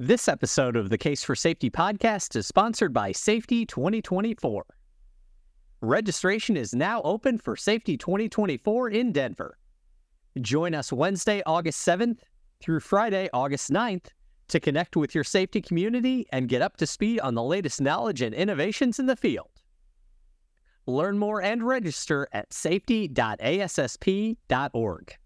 This episode of the Case for Safety podcast is sponsored by Safety 2024. Registration is now open for Safety 2024 in Denver. Join us Wednesday, August 7th through Friday, August 9th to connect with your safety community and get up to speed on the latest knowledge and innovations in the field. Learn more and register at safety.assp.org.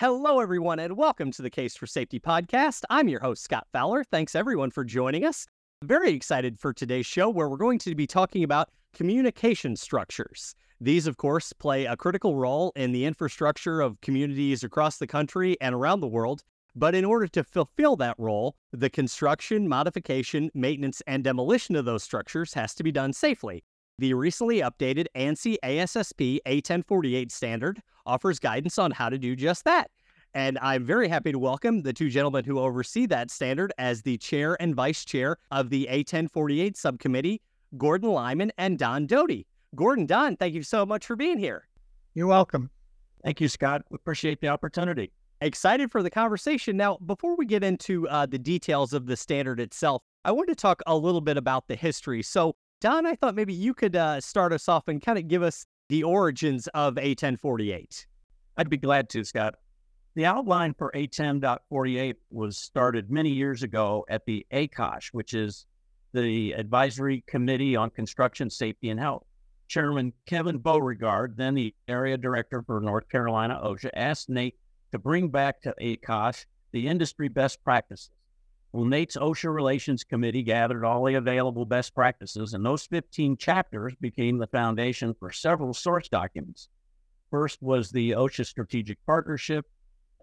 Hello, everyone, and welcome to the Case for Safety podcast. I'm your host, Scott Fowler. Thanks, everyone, for joining us. Very excited for today's show, where we're going to be talking about communication structures. These, of course, play a critical role in the infrastructure of communities across the country and around the world. But in order to fulfill that role, the construction, modification, maintenance, and demolition of those structures has to be done safely. The recently updated ANSI ASSP A1048 standard offers guidance on how to do just that. And I'm very happy to welcome the two gentlemen who oversee that standard as the chair and vice chair of the A1048 subcommittee, Gordon Lyman and Don Doty. Gordon, Don, thank you so much for being here. You're welcome. Thank you, Scott. We appreciate the opportunity. Excited for the conversation. Now, before we get into uh, the details of the standard itself, I want to talk a little bit about the history. So, Don, I thought maybe you could uh, start us off and kind of give us the origins of A1048. I'd be glad to, Scott. The outline for A10.48 was started many years ago at the ACOSH, which is the Advisory Committee on Construction Safety and Health. Chairman Kevin Beauregard, then the area director for North Carolina OSHA, asked NATE to bring back to ACOSH the industry best practices. Well, NATE's OSHA Relations Committee gathered all the available best practices, and those 15 chapters became the foundation for several source documents. First was the OSHA Strategic Partnership,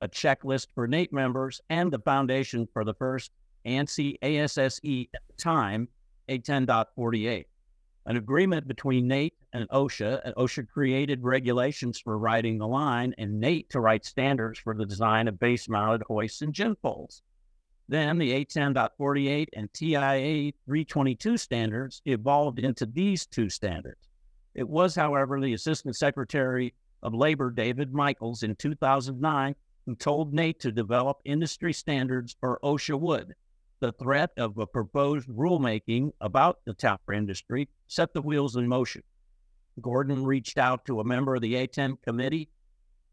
a checklist for NATE members, and the foundation for the first ANSI ASSE at the time, A10.48. An agreement between NATE and OSHA, and OSHA created regulations for riding the line, and NATE to write standards for the design of base mounted hoists and gin poles. Then the A10.48 and TIA 322 standards evolved into these two standards. It was, however, the Assistant Secretary of Labor, David Michaels, in 2009, who told NATE to develop industry standards for OSHA wood. The threat of a proposed rulemaking about the tower industry set the wheels in motion. Gordon reached out to a member of the A10 committee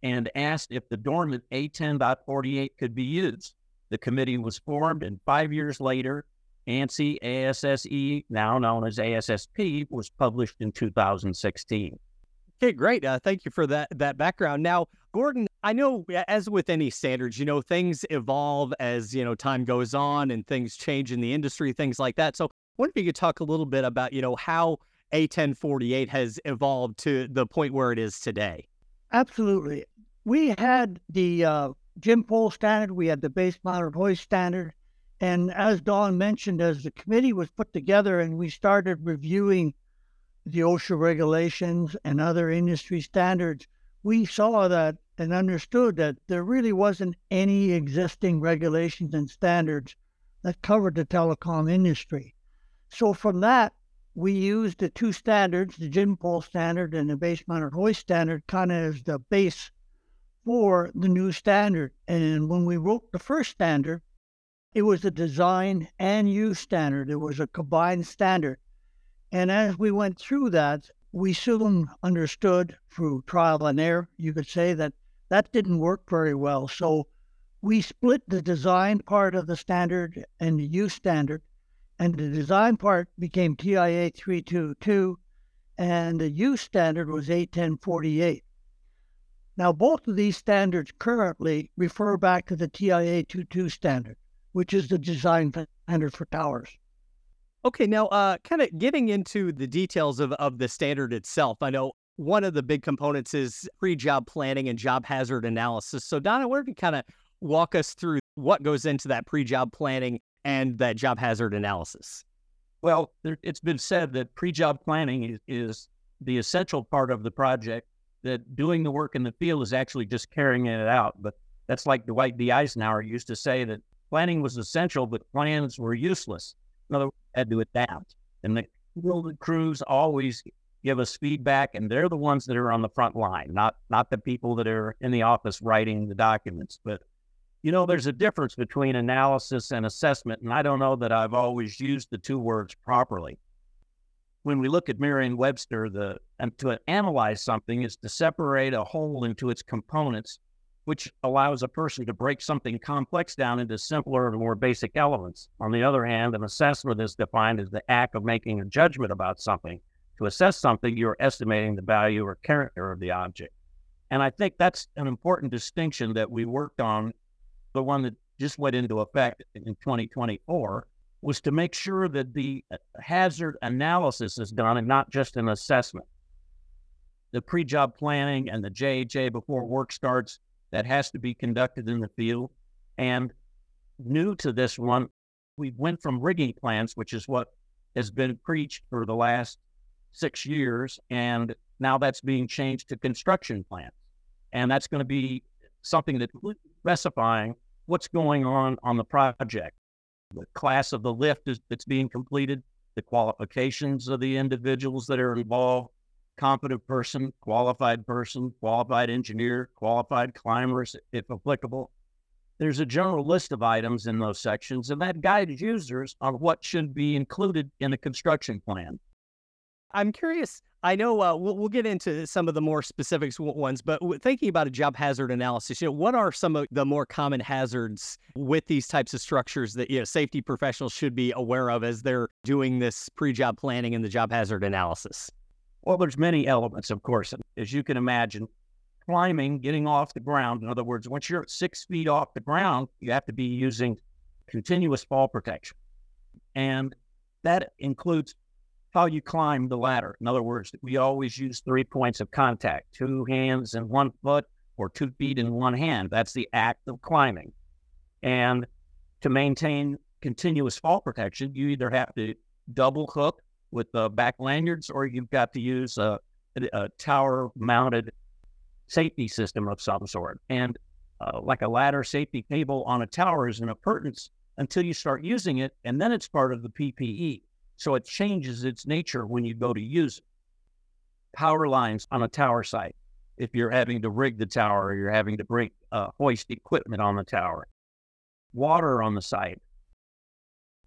and asked if the dormant A10.48 could be used. The committee was formed, and five years later, ANSI ASSE, now known as ASSP, was published in 2016. Okay, great. Uh, thank you for that that background. Now, Gordon, I know as with any standards, you know, things evolve as you know time goes on and things change in the industry, things like that. So, I wonder if you could talk a little bit about you know how A1048 has evolved to the point where it is today. Absolutely. We had the uh, gin pole standard, we had the base mounted hoist standard. And as Don mentioned, as the committee was put together and we started reviewing the OSHA regulations and other industry standards, we saw that and understood that there really wasn't any existing regulations and standards that covered the telecom industry. So from that, we used the two standards, the gin pole standard and the base mounted hoist standard, kind of as the base for the new standard. And when we wrote the first standard, it was a design and use standard. It was a combined standard. And as we went through that, we soon understood through trial and error, you could say, that that didn't work very well. So we split the design part of the standard and the use standard. And the design part became TIA 322, and the use standard was A1048. Now, both of these standards currently refer back to the TIA 22 standard, which is the design standard for towers. Okay, now, uh, kind of getting into the details of, of the standard itself. I know one of the big components is pre job planning and job hazard analysis. So, Donna, where can kind of walk us through what goes into that pre job planning and that job hazard analysis? Well, there, it's been said that pre job planning is, is the essential part of the project that doing the work in the field is actually just carrying it out. But That's like Dwight D. Eisenhower used to say that planning was essential, but plans were useless. In other words, had to adapt. And the field crews always give us feedback, and they're the ones that are on the front line, not not the people that are in the office writing the documents. But you know, there's a difference between analysis and assessment, and I don't know that I've always used the two words properly. When we look at Merriam-Webster, the and to analyze something is to separate a whole into its components, which allows a person to break something complex down into simpler and more basic elements. On the other hand, an assessment is defined as the act of making a judgment about something. To assess something, you're estimating the value or character of the object. And I think that's an important distinction that we worked on the one that just went into effect in 2024, was to make sure that the uh, hazard analysis is done and not just an assessment. The pre job planning and the JHA before work starts, that has to be conducted in the field. And new to this one, we went from rigging plans, which is what has been preached for the last six years, and now that's being changed to construction plans. And that's going to be something that specifying what's going on on the project, the class of the lift is, that's being completed, the qualifications of the individuals that are involved, competent person, qualified person, qualified engineer, qualified climbers, if applicable. There's a general list of items in those sections, and that guides users on what should be included in a construction plan. I'm curious. I know uh, we'll, we'll get into some of the more specifics ones, but thinking about a job hazard analysis, you know, what are some of the more common hazards with these types of structures that you know safety professionals should be aware of as they're doing this pre-job planning and the job hazard analysis? Well, there's many elements, of course, as you can imagine. Climbing, getting off the ground. In other words, once you're six feet off the ground, you have to be using continuous fall protection, and that includes how you climb the ladder. In other words, we always use three points of contact two hands and one foot, or two feet and one hand. That's the act of climbing. And to maintain continuous fall protection, you either have to double hook with the back lanyards or you've got to use a, a tower mounted safety system of some sort. And uh, like a ladder safety cable on a tower is an appurtenance until you start using it, and then it's part of the PPE. So it changes its nature when you go to use it. Power lines on a tower site, if you're having to rig the tower or you're having to bring uh, hoist equipment on the tower. Water on the site.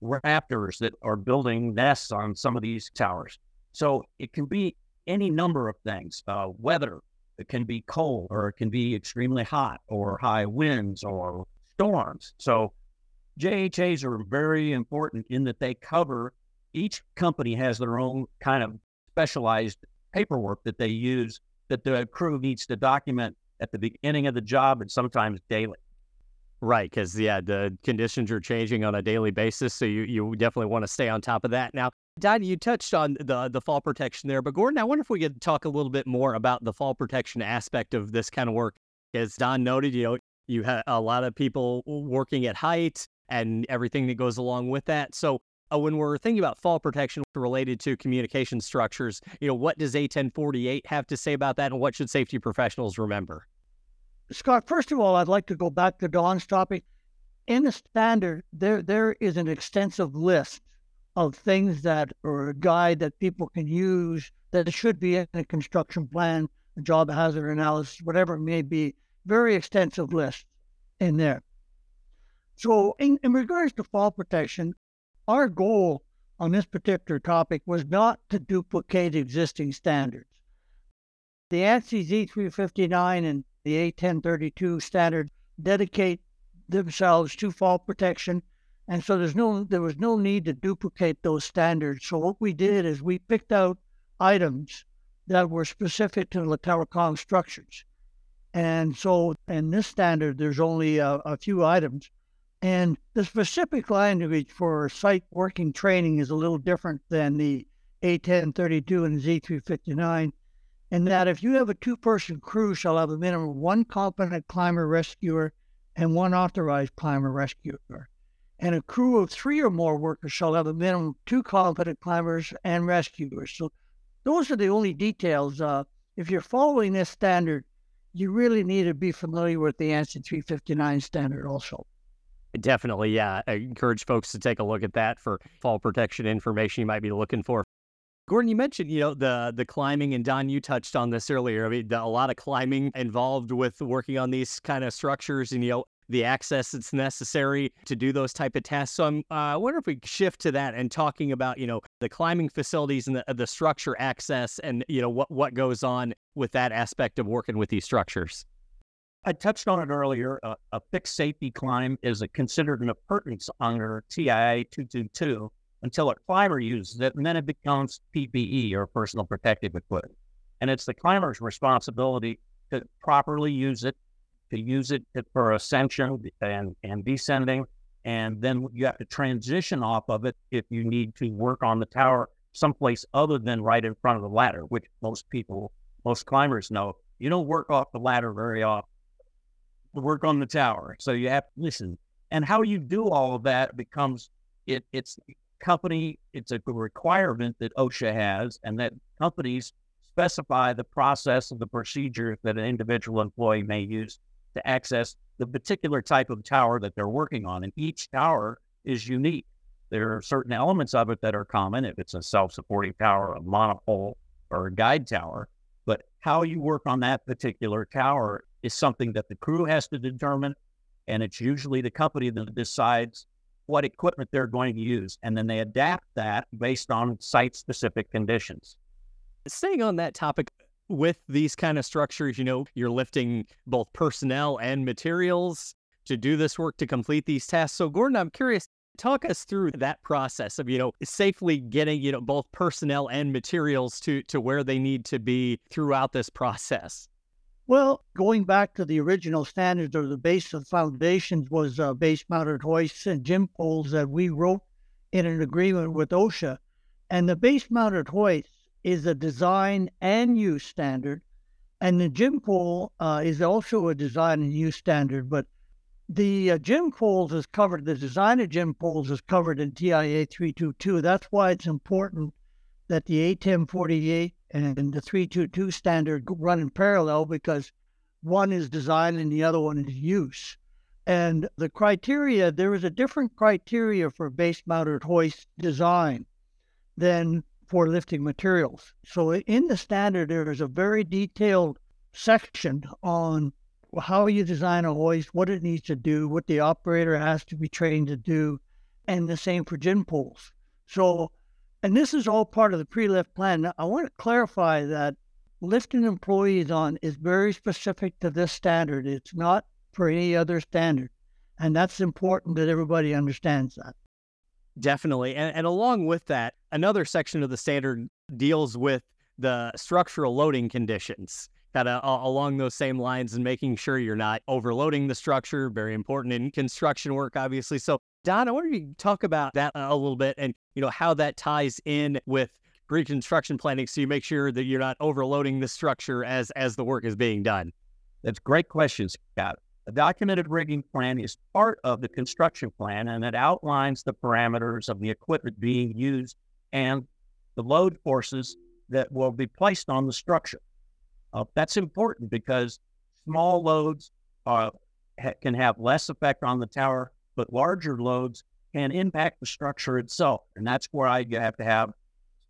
Raptors that are building nests on some of these towers. So it can be any number of things. Uh, weather, it can be cold or it can be extremely hot or high winds or storms. So JHAs are very important in that they cover each company has their own kind of specialized paperwork that they use that the crew needs to document at the beginning of the job and sometimes daily. Right, because yeah, the conditions are changing on a daily basis, so you you definitely want to stay on top of that. Now, Don, you touched on the the fall protection there, but Gordon, I wonder if we could talk a little bit more about the fall protection aspect of this kind of work. As Don noted, you know, you have a lot of people working at height and everything that goes along with that. So, uh, when we're thinking about fall protection related to communication structures, you know, what does A1048 have to say about that, and what should safety professionals remember? Scott, first of all, I'd like to go back to Don's topic. In the standard, there there is an extensive list of things that or a guide that people can use that should be in a construction plan, a job hazard analysis, whatever it may be. Very extensive list in there. So, in, in regards to fall protection, our goal on this particular topic was not to duplicate existing standards. The ANSI Z359 and the A1032 standard dedicate themselves to fall protection, and so there's no there was no need to duplicate those standards. So what we did is we picked out items that were specific to the telecom structures, and so in this standard there's only a, a few items and the specific language for site working training is a little different than the A1032 and the Z359, in that if you have a two person crew, shall have a minimum of one competent climber rescuer and one authorized climber rescuer. And a crew of three or more workers shall have a minimum of two competent climbers and rescuers. So those are the only details. Uh, if you're following this standard, you really need to be familiar with the ANSI 359 standard also. Definitely, yeah. I encourage folks to take a look at that for fall protection information you might be looking for. Gordon, you mentioned you know the the climbing, and Don, you touched on this earlier. I mean, a lot of climbing involved with working on these kind of structures, and you know the access that's necessary to do those type of tasks. So I'm, uh, I wonder if we shift to that and talking about you know the climbing facilities and the the structure access, and you know what what goes on with that aspect of working with these structures. I touched on it earlier. Uh, a fixed safety climb is a, considered an appurtenance under TIA 222 until a climber uses it, and then it becomes PPE or personal protective equipment. And it's the climber's responsibility to properly use it, to use it for ascension and, and descending. And then you have to transition off of it if you need to work on the tower someplace other than right in front of the ladder, which most people, most climbers know. You don't work off the ladder very often. Work on the tower. So you have to listen. And how you do all of that becomes it, it's company, it's a requirement that OSHA has, and that companies specify the process and the procedure that an individual employee may use to access the particular type of tower that they're working on. And each tower is unique. There are certain elements of it that are common if it's a self supporting tower, a monopole, or a guyed tower. But how you work on that particular tower is something that the crew has to determine. And it's usually the company that decides what equipment they're going to use, and then they adapt that based on site specific conditions. Staying on that topic, with these kind of structures, you know, you're lifting both personnel and materials to do this work to complete these tasks. So, Gordon, I'm curious, talk us through that process of, you know, safely getting, you know, both personnel and materials to to where they need to be throughout this process. Well, going back to the original standards or the base of foundations was uh, base mounted hoists and gin poles that we wrote in an agreement with OSHA. And the base mounted hoist is a design and use standard. And the gin pole uh, is also a design and use standard. But the uh, gin poles is covered, the design of gin poles is covered in TIA 322. That's why it's important that the A1048 and the 322 standard run in parallel because one is design and the other one is use. And the criteria, there is a different criteria for base mounted hoist design than for lifting materials. So in the standard, there is a very detailed section on how you design a hoist, what it needs to do, what the operator has to be trained to do, and the same for gin poles. So and this is all part of the pre lift plan. Now, I want to clarify that lifting employees on is very specific to this standard. It's not for any other standard. And that's important that everybody understands that. Definitely. And, and along with that, another section of the standard deals with the structural loading conditions kind of uh, along those same lines and making sure you're not overloading the structure. Very important in construction work, obviously. So, Don, I wonder if you talk about that a little bit and you know how that ties in with pre-construction planning, so you make sure that you're not overloading the structure as as the work is being done. That's great questions, Scott. A documented rigging plan is part of the construction plan and it outlines the parameters of the equipment being used and the load forces that will be placed on the structure. Uh, that's important because small loads uh, ha- can have less effect on the tower, but larger loads can impact the structure itself. And that's where I have to have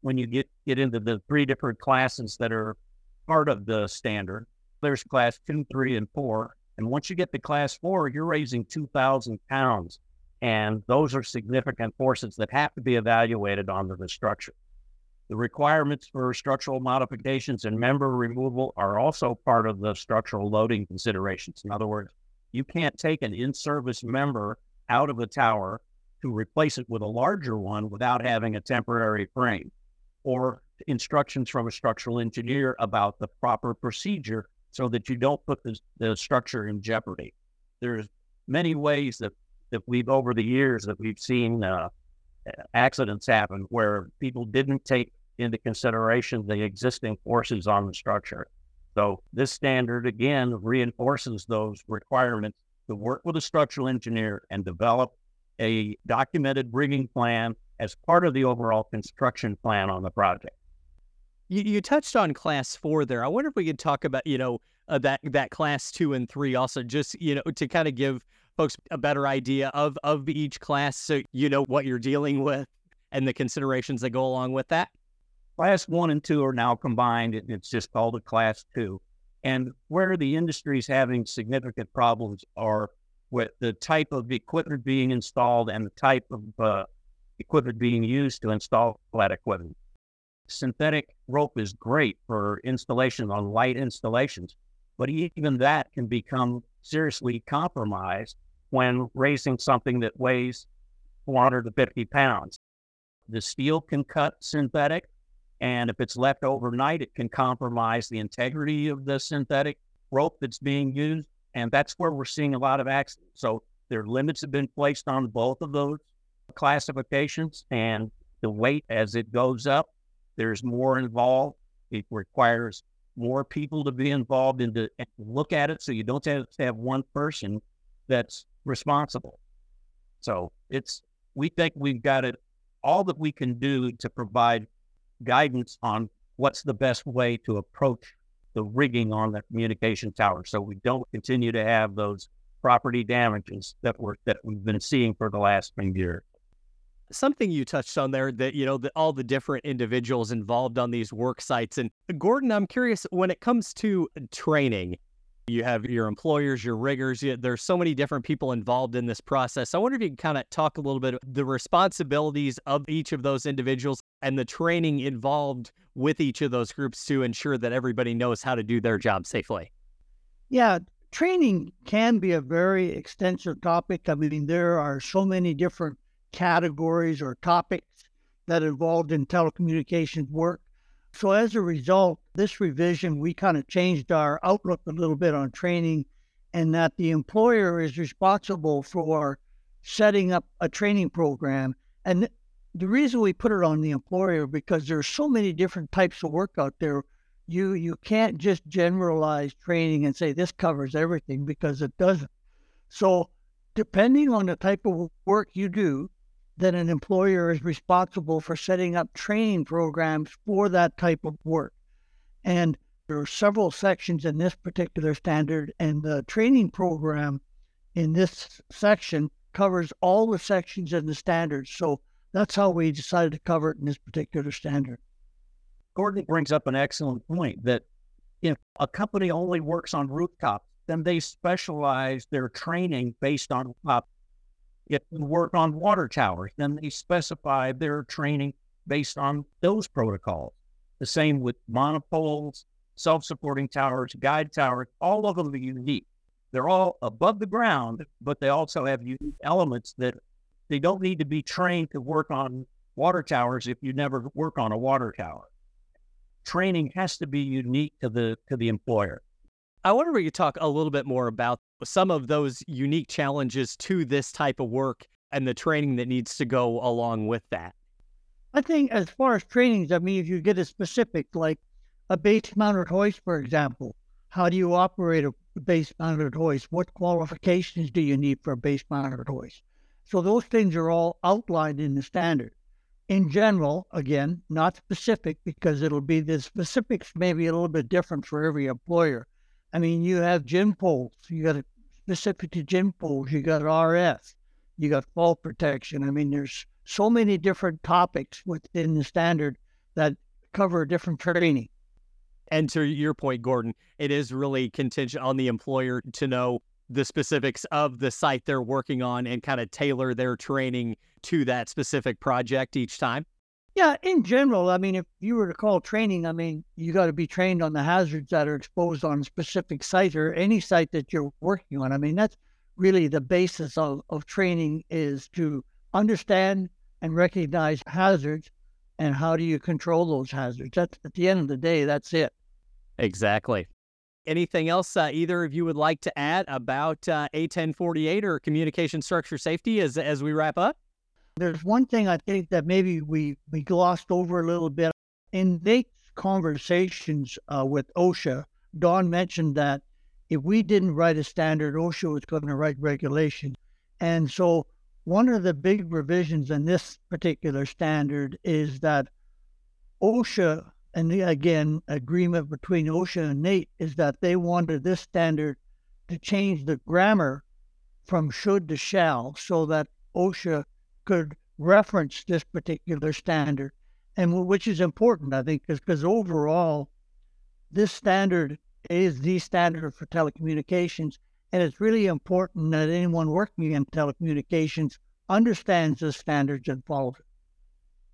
when you get, get into the three different classes that are part of the standard. There's class two, three, and four. And once you get to class four, you're raising 2,000 pounds. And those are significant forces that have to be evaluated onto the structure. The requirements for structural modifications and member removal are also part of the structural loading considerations. In other words, you can't take an in service member out of the tower to replace it with a larger one without having a temporary frame or instructions from a structural engineer about the proper procedure so that you don't put the, the structure in jeopardy. There's many ways that, that we've over the years that we've seen uh, accidents happen where people didn't take into consideration the existing forces on the structure. So this standard again reinforces those requirements to work with a structural engineer and develop a documented rigging plan as part of the overall construction plan on the project. You, you touched on class four there. I wonder if we could talk about, you know, uh, that that class two and three also just you know to kind of give folks a better idea of of each class so you know what you're dealing with and the considerations that go along with that? Class one and two are now combined. And it's just called a class two. And where the industry is having significant problems are with the type of equipment being installed and the type of uh, equipment being used to install that equipment. Synthetic rope is great for installation on light installations, but even that can become seriously compromised when raising something that weighs 450 pounds. The steel can cut synthetic, and if it's left overnight, it can compromise the integrity of the synthetic rope that's being used. And that's where we're seeing a lot of accidents. So their limits have been placed on both of those classifications, and the weight as it goes up, there's more involved. It requires more people to be involved in to look at it. So you don't have to have one person that's responsible. So it's we think we've got it all that we can do to provide guidance on what's the best way to approach the rigging on the communication tower. So we don't continue to have those property damages that we're that we've been seeing for the last few years. Something you touched on there that you know the, all the different individuals involved on these work sites. And gordon i'm curious when it comes to training you have your employers your riggers you, there's so many different people involved in this process. I wonder if you can kind of talk a little bit the responsibilities of each of those individuals and the training involved with each of those groups to ensure that everybody knows how to do their job safely. Yeah training can be a very extensive topic. I mean there are so many different categories or topics that involved in telecommunications work. So as a result, this revision, we kind of changed our outlook a little bit on training and that the employer is responsible for setting up a training program. And the reason we put it on the employer because there's so many different types of work out there. You you can't just generalize training and say this covers everything because it doesn't. So depending on the type of work you do, that an employer is responsible for setting up training programs for that type of work. And there are several sections in this particular standard, and the training program in this section covers all the sections in the standard. So that's how we decided to cover it in this particular standard. Gordon brings up an excellent point that if a company only works on rooftops, then they specialize their training based on rooftop if you work on water towers, then they specify their training based on those protocols. The same with monopoles, self-supporting towers, guyed towers, all of them are unique. They're all above the ground, but they also have unique elements that they don't need to be trained to work on water towers if you never work on a water tower. Training has to be unique to the to the employer. I wonder if we could talk a little bit more about some of those unique challenges to this type of work and the training that needs to go along with that. I think as far as trainings, I mean, if you get a specific, like a base mounted hoist, for example, how do you operate a base mounted hoist? What qualifications do you need for a base mounted hoist? So those things are all outlined in the standard. In general, again, not specific because it'll be the specifics maybe a little bit different for every employer. I mean, you have gin poles. You got a specific to gin poles. You got RF. You got fall protection. I mean, there's so many different topics within the standard that cover different training. And to your point, Gordon, it is really contingent on the employer to know the specifics of the site they're working on and kind of tailor their training to that specific project each time. Yeah, in general, I mean, if you were to call training, I mean, you got to be trained on the hazards that are exposed on a specific site or any site that you're working on. I mean, that's really the basis of, of training is to understand and recognize hazards and how do you control those hazards. That's at the end of the day, that's it. Exactly. Anything else uh, either of you would like to add about uh, A1048 or communication structure safety as, as we wrap up? There's one thing I think that maybe we, we glossed over a little bit. In NATE's conversations uh, with OSHA, Don mentioned that if we didn't write a standard, OSHA was going to write regulations. And so one of the big revisions in this particular standard is that OSHA and again, agreement between OSHA and NATE is that they wanted this standard to change the grammar from should to shall so that OSHA could reference this particular standard, and which is important, I think, because overall, this standard is the standard for telecommunications, and it's really important that anyone working in telecommunications understands the standards and follows it.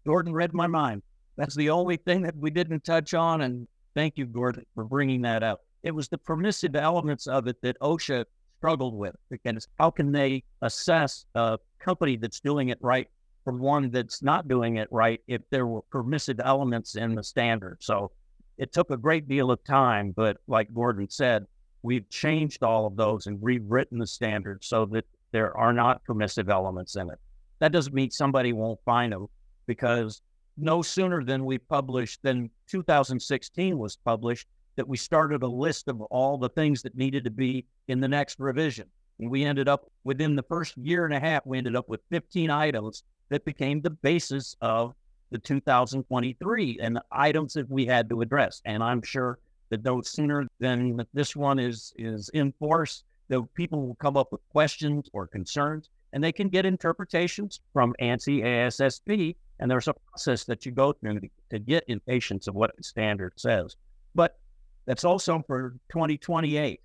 Gordon read my mind. That's the only thing that we didn't touch on, and thank you, Gordon, for bringing that up. It was the permissive elements of it that OSHA struggled with because how can they assess a company that's doing it right from one that's not doing it right if there were permissive elements in the standard? So it took a great deal of time, but like Gordon said, we've changed all of those and rewritten the standard so that there are not permissive elements in it. That doesn't mean somebody won't find them because no sooner than we published, than 2016 was published, that we started a list of all the things that needed to be in the next revision. We ended up within the first year and a half, we ended up with 15 items that became the basis of the 2023 and the items that we had to address. And I'm sure that no sooner than this one is is in force, the people will come up with questions or concerns, and they can get interpretations from ANSI ASSP. And there's a process that you go through to, to get impatience of what the standard says. But that's also for 2028.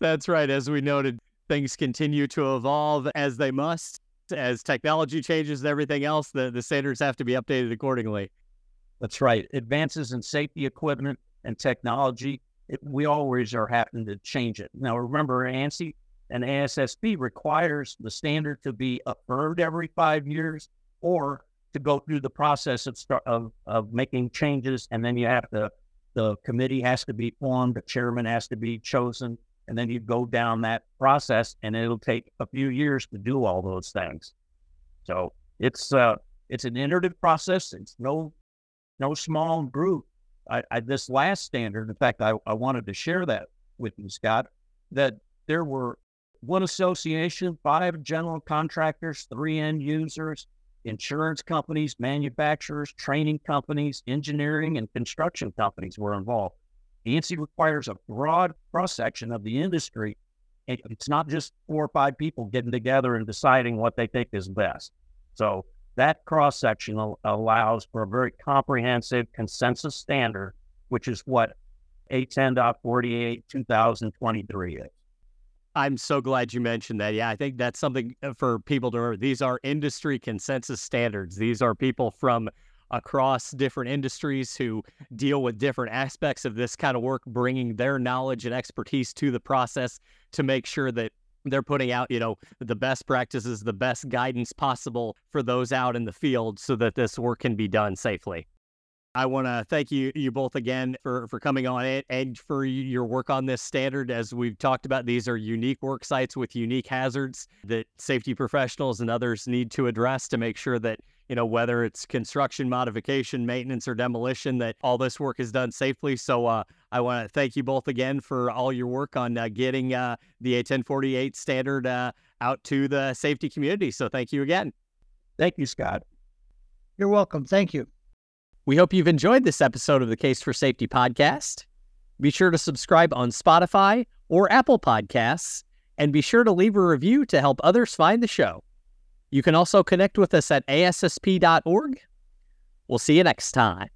That's right. As we noted, things continue to evolve as they must. As technology changes and everything else, the, the standards have to be updated accordingly. That's right. Advances in safety equipment and technology, it, we always are having to change it. Now, remember, ANSI and ASSP requires the standard to be affirmed every five years or to go through the process of, start, of, of making changes, and then you have to the committee has to be formed, the chairman has to be chosen, and then you go down that process, and it'll take a few years to do all those things. So it's uh, it's an iterative process. It's no no small group. I, I, this last standard, in fact, I, I wanted to share that with you, Scott, that there were one association, five general contractors, three end users, insurance companies, manufacturers, training companies, engineering, and construction companies were involved. ANSI requires a broad cross section of the industry. It's not just four or five people getting together and deciding what they think is best. So that cross section allows for a very comprehensive consensus standard, which is what A10.48 2023 is. I'm so glad you mentioned that. Yeah, I think that's something uh, for people to remember. These are industry consensus standards. These are people from across different industries who deal with different aspects of this kind of work, bringing their knowledge and expertise to the process to make sure that they're putting out, you know, the best practices, the best guidance possible for those out in the field so that this work can be done safely. I want to thank you you both again for for coming on it and for your work on this standard. As we've talked about, these are unique work sites with unique hazards that safety professionals and others need to address to make sure that you know whether it's construction, modification, maintenance, or demolition, that all this work is done safely. So uh, I want to thank you both again for all your work on uh, getting uh, the A1048 standard uh, out to the safety community. So thank you again. Thank you, Scott. You're welcome. Thank you. We hope you've enjoyed this episode of the Case for Safety podcast. Be sure to subscribe on Spotify or Apple Podcasts, and be sure to leave a review to help others find the show. You can also connect with us at ASSP.org. We'll see you next time.